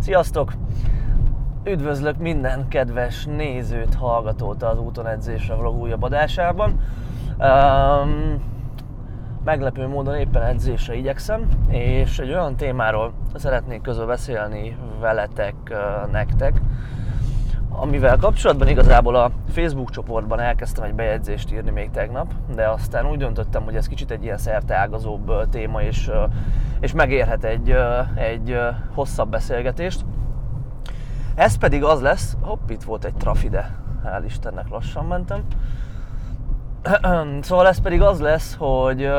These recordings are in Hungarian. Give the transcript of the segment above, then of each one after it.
Sziasztok! Üdvözlök minden kedves nézőt, hallgatót az Úton Edzésre vlog újabb adásában. Um, meglepő módon éppen edzésre igyekszem, és egy olyan témáról szeretnék közül beszélni veletek, nektek, amivel kapcsolatban igazából a Facebook csoportban elkezdtem egy bejegyzést írni még tegnap, de aztán úgy döntöttem, hogy ez kicsit egy ilyen szerteágazóbb téma, és, és megérhet egy, egy hosszabb beszélgetést. Ez pedig az lesz, hopp, itt volt egy trafide, hál' Istennek lassan mentem. Szóval ez pedig az lesz, hogy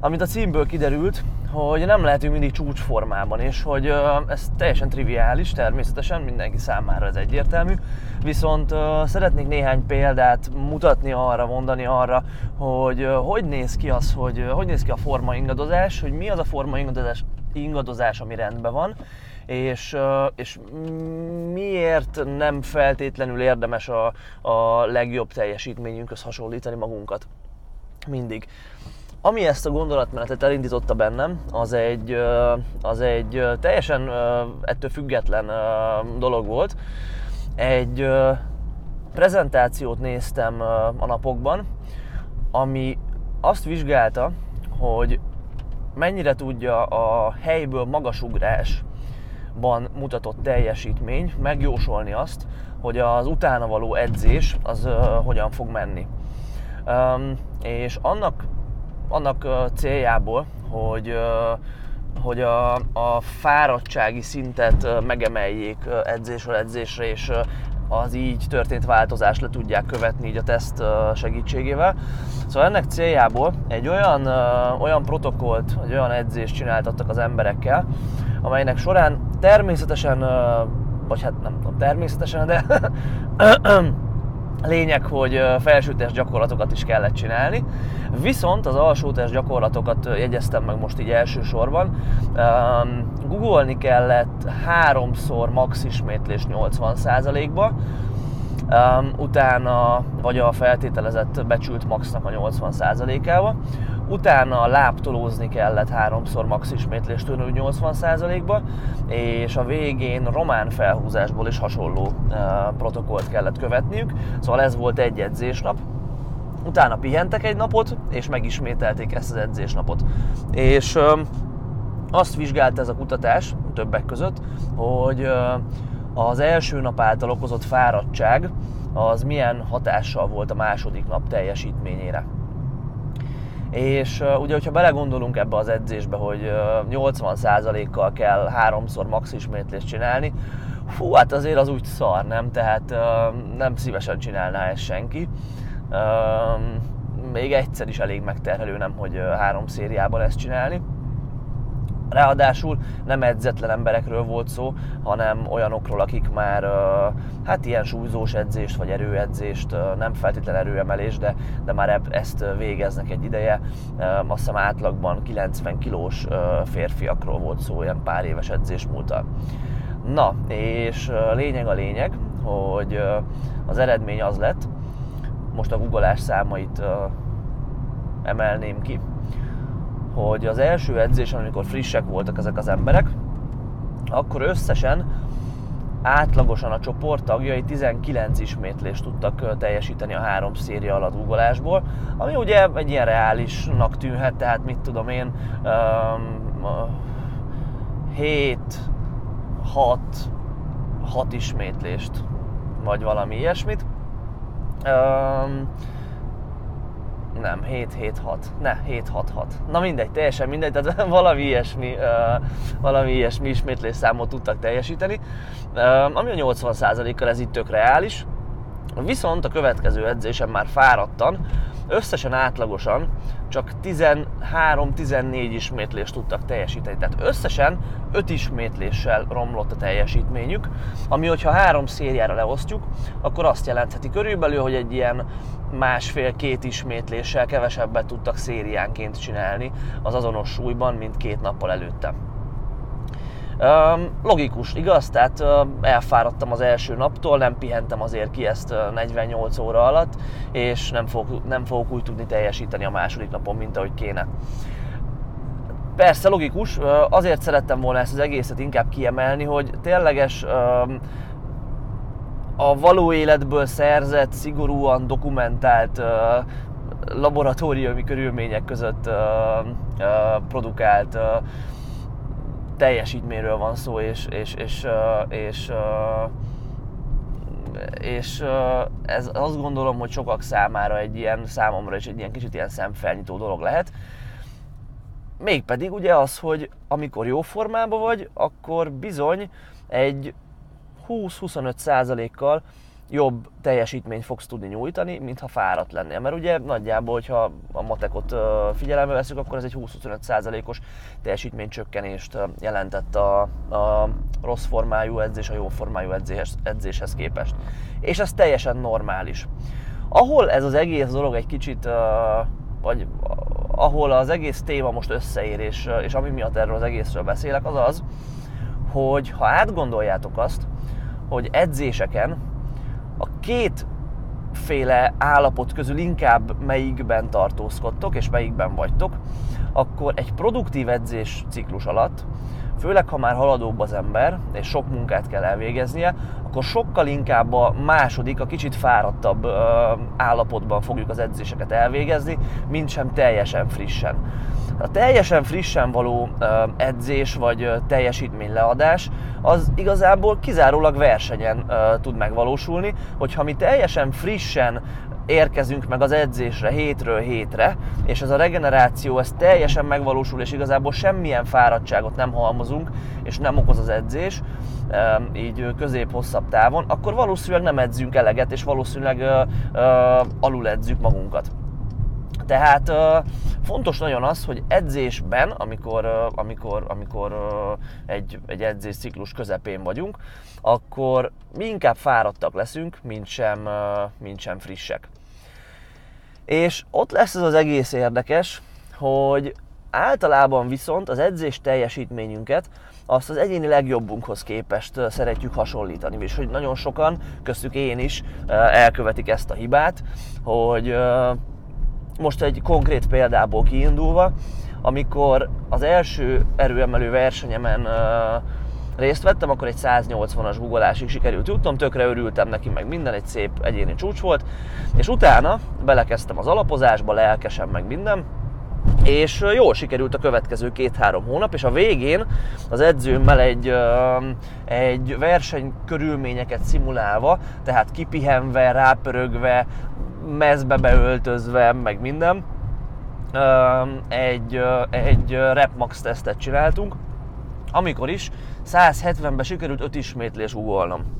amit a címből kiderült, hogy nem lehetünk mindig csúcsformában, és hogy ez teljesen triviális, természetesen mindenki számára ez egyértelmű, viszont szeretnék néhány példát mutatni arra, mondani arra, hogy hogy néz ki az, hogy hogy néz ki a forma ingadozás, hogy mi az a forma ingadozás, ingadozás ami rendben van, és, és miért nem feltétlenül érdemes a, a legjobb teljesítményünkhöz hasonlítani magunkat mindig. Ami ezt a gondolatmenetet elindította bennem, az egy, az egy teljesen ettől független dolog volt. Egy prezentációt néztem a napokban, ami azt vizsgálta, hogy mennyire tudja a helyből magasugrásban mutatott teljesítmény megjósolni azt, hogy az utána való edzés az hogyan fog menni. És annak annak céljából, hogy hogy a, a fáradtsági szintet megemeljék edzésről edzésre, és az így történt változást le tudják követni így a teszt segítségével. Szóval ennek céljából egy olyan, olyan protokollt, egy olyan edzést csináltattak az emberekkel, amelynek során természetesen, vagy hát nem tudom természetesen, de Lényeg, hogy felsőtest gyakorlatokat is kellett csinálni, viszont az alsótest gyakorlatokat jegyeztem meg most így elsősorban. Googolni kellett háromszor max ismétlés 80%-ba, utána vagy a feltételezett becsült maxnak a 80%-ába, utána láptolózni kellett háromszor max ismétlést 80%-ba, és a végén román felhúzásból is hasonló uh, protokollt kellett követniük, szóval ez volt egy edzésnap, utána pihentek egy napot, és megismételték ezt az edzésnapot. És uh, azt vizsgált ez a kutatás többek között, hogy uh, az első nap által okozott fáradtság az milyen hatással volt a második nap teljesítményére. És ugye, hogyha belegondolunk ebbe az edzésbe, hogy uh, 80%-kal kell háromszor max ismétlést csinálni, fú, hát azért az úgy szar, nem? Tehát nem szívesen csinálná ezt senki. Még egyszer is elég megterhelő, nem, hogy három szériában ezt csinálni. Ráadásul nem edzetlen emberekről volt szó, hanem olyanokról, akik már hát ilyen súlyzós edzést vagy erőedzést, nem feltétlen erőemelés, de, de már ezt végeznek egy ideje. Azt hiszem átlagban 90 kilós férfiakról volt szó, ilyen pár éves edzés múltal. Na, és lényeg a lényeg, hogy az eredmény az lett, most a googolás számait emelném ki, hogy az első edzésen, amikor frissek voltak ezek az emberek, akkor összesen átlagosan a csoport tagjai 19 ismétlést tudtak teljesíteni a három széria alatt ugolásból, ami ugye egy ilyen reálisnak tűnhet, tehát mit tudom én, 7, 6, 6 ismétlést, vagy valami ilyesmit. Um, nem, 7-7-6. Ne, 7-6-6. Na mindegy, teljesen mindegy, tehát valami ilyesmi, uh, valami ilyesmi ismétlés számot tudtak teljesíteni, uh, ami a 80%-kal ez itt tök reális. Viszont a következő edzésen már fáradtan, összesen átlagosan csak 13-14 ismétlést tudtak teljesíteni. Tehát összesen 5 ismétléssel romlott a teljesítményük, ami hogyha három szériára leosztjuk, akkor azt jelentheti körülbelül, hogy egy ilyen másfél-két ismétléssel kevesebbet tudtak szériánként csinálni az azonos súlyban, mint két nappal előtte. Logikus, igaz? Tehát elfáradtam az első naptól, nem pihentem azért ki ezt 48 óra alatt, és nem fogok, nem fogok úgy tudni teljesíteni a második napon, mint ahogy kéne. persze logikus, azért szerettem volna ezt az egészet inkább kiemelni, hogy tényleges a való életből szerzett, szigorúan dokumentált laboratóriumi körülmények között produkált teljesítményről van szó, és, és, és, és, és ez azt gondolom, hogy sokak számára egy ilyen, számomra is egy ilyen kicsit ilyen szemfelnyitó dolog lehet. Mégpedig ugye az, hogy amikor jó formában vagy, akkor bizony egy 20-25 százalékkal jobb teljesítményt fogsz tudni nyújtani, mintha fáradt lennél. Mert ugye nagyjából, hogyha a matekot figyelembe veszük, akkor ez egy 20-25%-os teljesítménycsökkenést jelentett a, a rossz formájú edzés a jó formájú edzéshez, edzéshez képest. És ez teljesen normális. Ahol ez az egész dolog egy kicsit, vagy ahol az egész téma most összeér, és, és ami miatt erről az egészről beszélek, az az, hogy ha átgondoljátok azt, hogy edzéseken két féle állapot közül inkább melyikben tartózkodtok és melyikben vagytok, akkor egy produktív edzés ciklus alatt, főleg ha már haladóbb az ember, és sok munkát kell elvégeznie, akkor sokkal inkább a második, a kicsit fáradtabb ö, állapotban fogjuk az edzéseket elvégezni, mint sem teljesen frissen. A teljesen frissen való edzés vagy teljesítményleadás az igazából kizárólag versenyen tud megvalósulni, hogyha mi teljesen frissen érkezünk meg az edzésre hétről hétre, és ez a regeneráció ez teljesen megvalósul, és igazából semmilyen fáradtságot nem halmozunk, és nem okoz az edzés, így közép-hosszabb távon, akkor valószínűleg nem edzünk eleget, és valószínűleg alul edzük magunkat. Tehát fontos nagyon az, hogy edzésben, amikor, amikor, amikor egy, egy edzés ciklus közepén vagyunk, akkor mi inkább fáradtak leszünk, mint sem, mint sem frissek. És ott lesz ez az egész érdekes, hogy általában viszont az edzés teljesítményünket azt az egyéni legjobbunkhoz képest szeretjük hasonlítani, és hogy nagyon sokan, köztük én is elkövetik ezt a hibát, hogy most egy konkrét példából kiindulva, amikor az első erőemelő versenyemen részt vettem, akkor egy 180-as guggolásig sikerült jutnom, tökre örültem neki, meg minden, egy szép egyéni csúcs volt, és utána belekezdtem az alapozásba, lelkesen, meg minden, és jól sikerült a következő két-három hónap, és a végén az edzőmmel egy, egy verseny körülményeket szimulálva, tehát kipihenve, rápörögve, mezbe beöltözve, meg minden, egy, egy Repmax tesztet csináltunk, amikor is 170-ben sikerült 5 ismétlés ugolnom.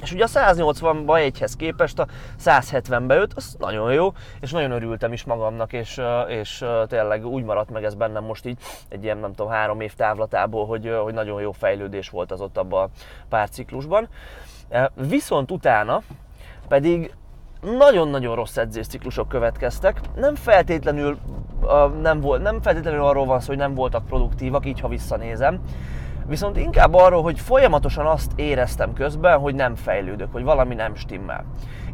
És ugye a 180-ba egyhez képest a 170-be 5, az nagyon jó, és nagyon örültem is magamnak, és, és tényleg úgy maradt meg ez bennem most így egy ilyen, nem tudom, három év távlatából, hogy, hogy nagyon jó fejlődés volt az ott abban a pár ciklusban. Viszont utána pedig nagyon-nagyon rossz edzésciklusok következtek. Nem feltétlenül, nem, volt, nem feltétlenül arról van szó, hogy nem voltak produktívak, így ha visszanézem, viszont inkább arról, hogy folyamatosan azt éreztem közben, hogy nem fejlődök, hogy valami nem stimmel.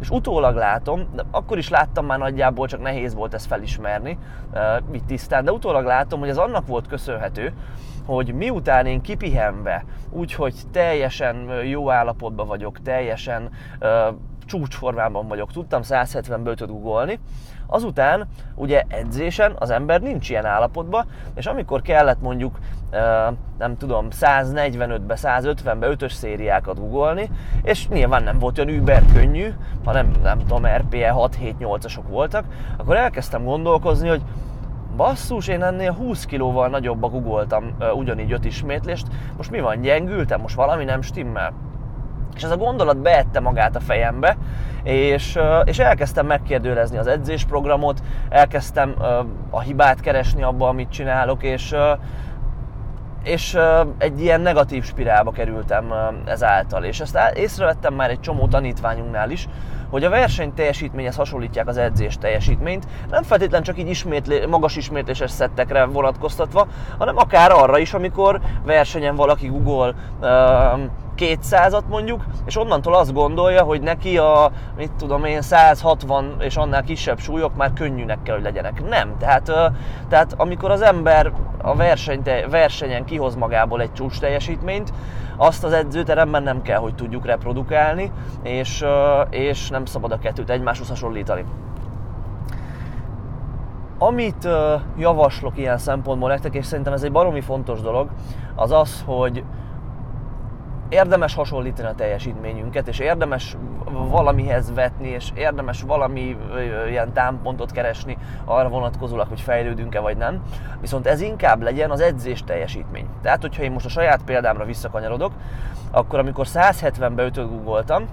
És utólag látom, de akkor is láttam már nagyjából, csak nehéz volt ezt felismerni, uh, tisztán, de utólag látom, hogy ez annak volt köszönhető, hogy miután én kipihenve, úgyhogy teljesen jó állapotban vagyok, teljesen csúcsformában vagyok, tudtam 170-ből ugolni, azután ugye edzésen az ember nincs ilyen állapotban, és amikor kellett mondjuk nem tudom 145-be, 150-be 5-ös szériákat ugolni, és nyilván nem volt olyan über könnyű, hanem nem tudom RPE 6-7-8-asok voltak, akkor elkezdtem gondolkozni, hogy basszus, én ennél 20 kilóval nagyobbak ugoltam ugyanígy 5 ismétlést, most mi van, gyengültem, most valami nem stimmel? És ez a gondolat beette magát a fejembe, és, és elkezdtem megkérdőlezni az edzésprogramot, elkezdtem a hibát keresni abban, amit csinálok, és, és egy ilyen negatív spirálba kerültem ezáltal. És ezt észrevettem már egy csomó tanítványunknál is, hogy a verseny teljesítményhez hasonlítják az edzés teljesítményt, nem feltétlen csak így ismétlé, magas ismétléses szettekre vonatkoztatva, hanem akár arra is, amikor versenyen valaki Google 200-at mondjuk, és onnantól azt gondolja, hogy neki a, mit tudom én, 160 és annál kisebb súlyok már könnyűnek kell, hogy legyenek. Nem. Tehát, tehát amikor az ember a verseny, versenyen kihoz magából egy csúcs teljesítményt, azt az edzőteremben nem kell, hogy tudjuk reprodukálni, és, és nem szabad a kettőt egymáshoz hasonlítani. Amit javaslok ilyen szempontból nektek, és szerintem ez egy baromi fontos dolog, az az, hogy érdemes hasonlítani a teljesítményünket, és érdemes valamihez vetni, és érdemes valami ilyen támpontot keresni arra vonatkozólag, hogy fejlődünk-e vagy nem. Viszont ez inkább legyen az edzés teljesítmény. Tehát, hogyha én most a saját példámra visszakanyarodok, akkor amikor 170-be 5 googoltam,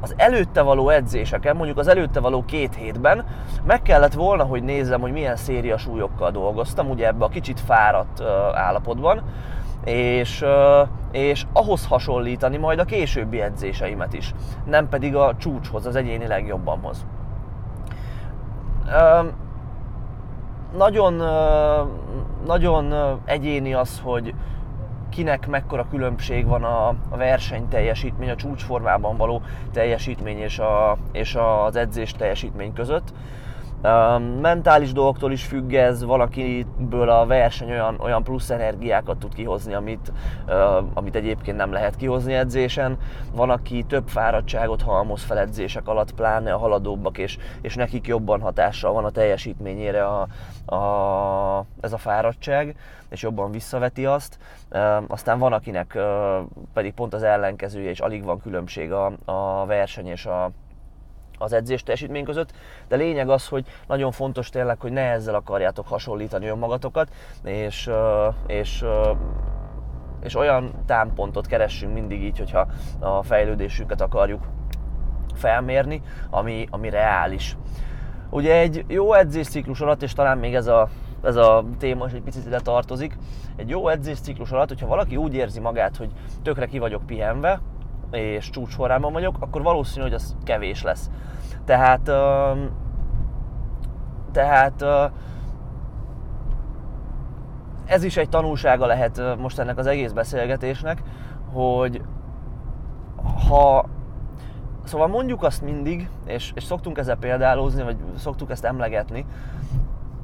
az előtte való edzéseken, mondjuk az előtte való két hétben meg kellett volna, hogy nézzem, hogy milyen széria súlyokkal dolgoztam, ugye ebbe a kicsit fáradt állapotban, és, és ahhoz hasonlítani majd a későbbi edzéseimet is, nem pedig a csúcshoz, az egyéni legjobbamhoz. Nagyon, nagyon egyéni az, hogy kinek mekkora különbség van a, a verseny teljesítmény, a csúcsformában való teljesítmény és, a, és az edzés teljesítmény között. Mentális dolgoktól is függ ez, valakiből a verseny olyan, olyan plusz energiákat tud kihozni, amit, amit egyébként nem lehet kihozni edzésen. Van, aki több fáradtságot halmoz fel edzések alatt, pláne a haladóbbak, és, és nekik jobban hatással van a teljesítményére a, a, ez a fáradtság, és jobban visszaveti azt. Aztán van, akinek pedig pont az ellenkezője, és alig van különbség a, a verseny és a, az edzés teljesítmény között, de lényeg az, hogy nagyon fontos tényleg, hogy ne ezzel akarjátok hasonlítani önmagatokat, és, és és olyan támpontot keressünk mindig így, hogyha a fejlődésünket akarjuk felmérni, ami, ami reális. Ugye egy jó edzésciklus alatt, és talán még ez a, ez a téma is egy picit ide tartozik, egy jó edzésciklus alatt, hogyha valaki úgy érzi magát, hogy tökre ki vagyok pihenve, és csúcsforrában vagyok, akkor valószínű, hogy az kevés lesz. Tehát, tehát ez is egy tanulsága lehet most ennek az egész beszélgetésnek, hogy ha Szóval mondjuk azt mindig, és, és szoktunk ezzel példálózni, vagy szoktuk ezt emlegetni,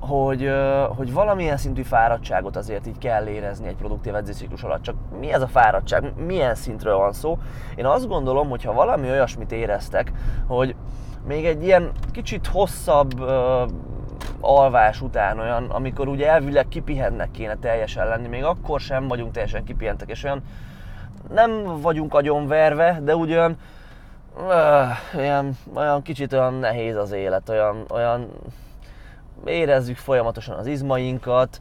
hogy, hogy valamilyen szintű fáradtságot azért így kell érezni egy produktív edzésciklus alatt. Csak mi ez a fáradtság? Milyen szintről van szó? Én azt gondolom, hogy ha valami olyasmit éreztek, hogy még egy ilyen kicsit hosszabb alvás után olyan, amikor ugye elvileg kipihennek kéne teljesen lenni, még akkor sem vagyunk teljesen kipihentek, és olyan nem vagyunk agyonverve, de ugyan uh, olyan, olyan kicsit olyan nehéz az élet, olyan, olyan érezzük folyamatosan az izmainkat,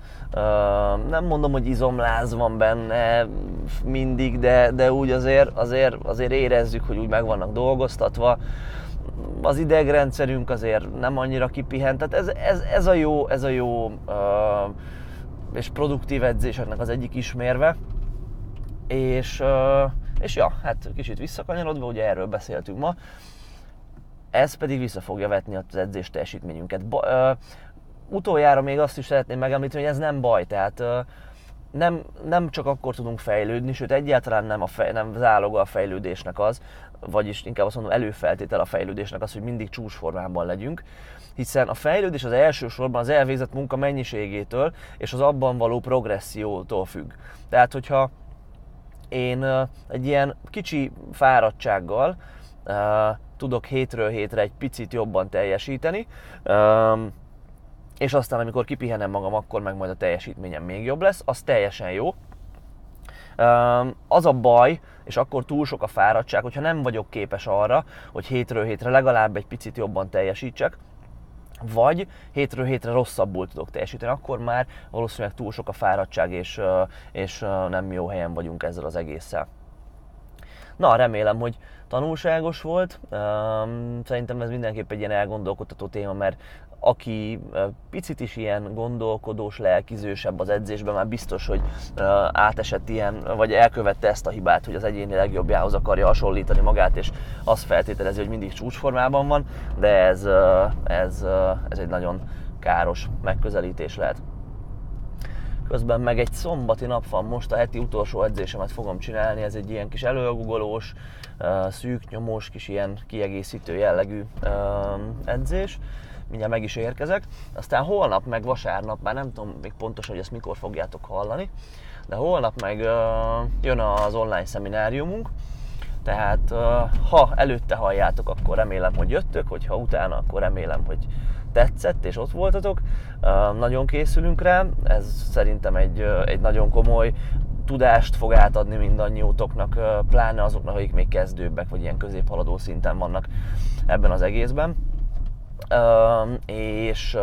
nem mondom, hogy izomláz van benne mindig, de, de úgy azért, azért, azért érezzük, hogy úgy meg vannak dolgoztatva, az idegrendszerünk azért nem annyira kipihent, tehát ez, ez, ez a jó, ez a jó és produktív edzéseknek az egyik ismérve, és, és ja, hát kicsit visszakanyarodva, ugye erről beszéltünk ma, ez pedig vissza fogja vetni az edzés teljesítményünket. Ba, ö, utoljára még azt is szeretném megemlíteni, hogy ez nem baj, tehát ö, nem, nem csak akkor tudunk fejlődni, sőt egyáltalán nem, a fej, nem záloga a fejlődésnek az, vagyis inkább azt mondom előfeltétel a fejlődésnek az, hogy mindig csúcsformában legyünk, hiszen a fejlődés az elsősorban az elvégzett munka mennyiségétől és az abban való progressziótól függ. Tehát, hogyha én egy ilyen kicsi fáradtsággal tudok hétről hétre egy picit jobban teljesíteni, és aztán amikor kipihenem magam, akkor meg majd a teljesítményem még jobb lesz, az teljesen jó. Az a baj, és akkor túl sok a fáradtság, hogyha nem vagyok képes arra, hogy hétről hétre legalább egy picit jobban teljesítsek, vagy hétről hétre rosszabbul tudok teljesíteni, akkor már valószínűleg túl sok a fáradtság, és, és nem jó helyen vagyunk ezzel az egésszel. Na, remélem, hogy tanulságos volt. Szerintem ez mindenképp egy ilyen elgondolkodtató téma, mert aki picit is ilyen gondolkodós, lelkizősebb az edzésben, már biztos, hogy átesett ilyen, vagy elkövette ezt a hibát, hogy az egyéni legjobbjához akarja hasonlítani magát, és azt feltételezi, hogy mindig csúcsformában van, de ez, ez, ez egy nagyon káros megközelítés lehet. Közben meg egy szombati nap van most, a heti utolsó edzésemet fogom csinálni, ez egy ilyen kis előgugolós, szűk nyomós, kis ilyen kiegészítő jellegű edzés mindjárt meg is érkezek. Aztán holnap meg vasárnap, már nem tudom még pontosan, hogy ezt mikor fogjátok hallani, de holnap meg uh, jön az online szemináriumunk, tehát ha előtte halljátok, akkor remélem, hogy jöttök, hogyha utána, akkor remélem, hogy tetszett és ott voltatok. Nagyon készülünk rá, ez szerintem egy, egy nagyon komoly tudást fog átadni mindannyiótoknak, pláne azoknak, akik még kezdőbbek, vagy ilyen középhaladó szinten vannak ebben az egészben. És,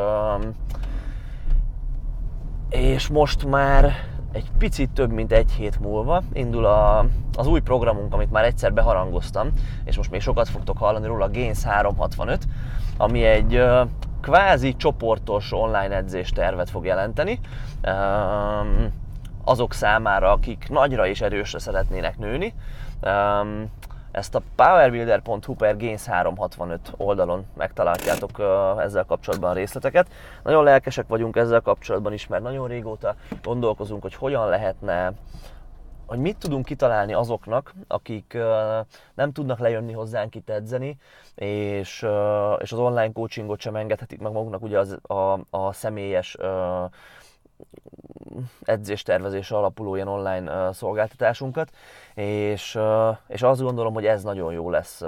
és most már egy picit több mint egy hét múlva indul a, az új programunk, amit már egyszer beharangoztam, és most még sokat fogtok hallani róla, a Gains 365, ami egy kvázi csoportos online edzés tervet fog jelenteni. Um, azok számára, akik nagyra és erősre szeretnének nőni. Um, ezt a powerbuilder.hu per Gains 365 oldalon megtaláljátok ezzel kapcsolatban a részleteket. Nagyon lelkesek vagyunk ezzel kapcsolatban is, mert nagyon régóta gondolkozunk, hogy hogyan lehetne hogy mit tudunk kitalálni azoknak, akik nem tudnak lejönni hozzánk itt edzeni, és, és az online coachingot sem engedhetik meg maguknak ugye az, a, a személyes edzéstervezésre alapuló ilyen online szolgáltatásunkat, és, és azt gondolom, hogy ez nagyon jó lesz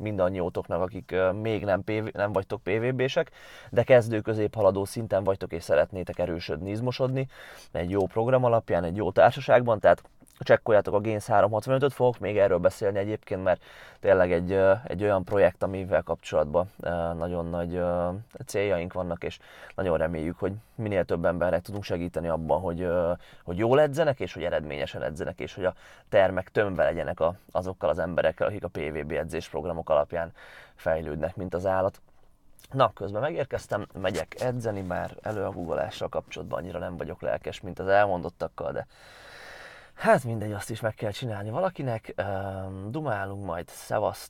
mindannyiótoknak, akik még nem, PV, nem vagytok PVB-sek, de kezdő középhaladó szinten vagytok és szeretnétek erősödni, izmosodni egy jó program alapján, egy jó társaságban, tehát csekkoljátok a Gains 365-öt, fogok még erről beszélni egyébként, mert tényleg egy, egy olyan projekt, amivel kapcsolatban nagyon nagy céljaink vannak, és nagyon reméljük, hogy minél több embernek tudunk segíteni abban, hogy, hogy jól edzenek, és hogy eredményesen edzenek, és hogy a termek tömve legyenek azokkal az emberekkel, akik a PVB edzésprogramok alapján fejlődnek, mint az állat. Na, közben megérkeztem, megyek edzeni, bár a kapcsolatban annyira nem vagyok lelkes, mint az elmondottakkal, de Hát mindegy, azt is meg kell csinálni valakinek. Dumálunk majd, szevasztok!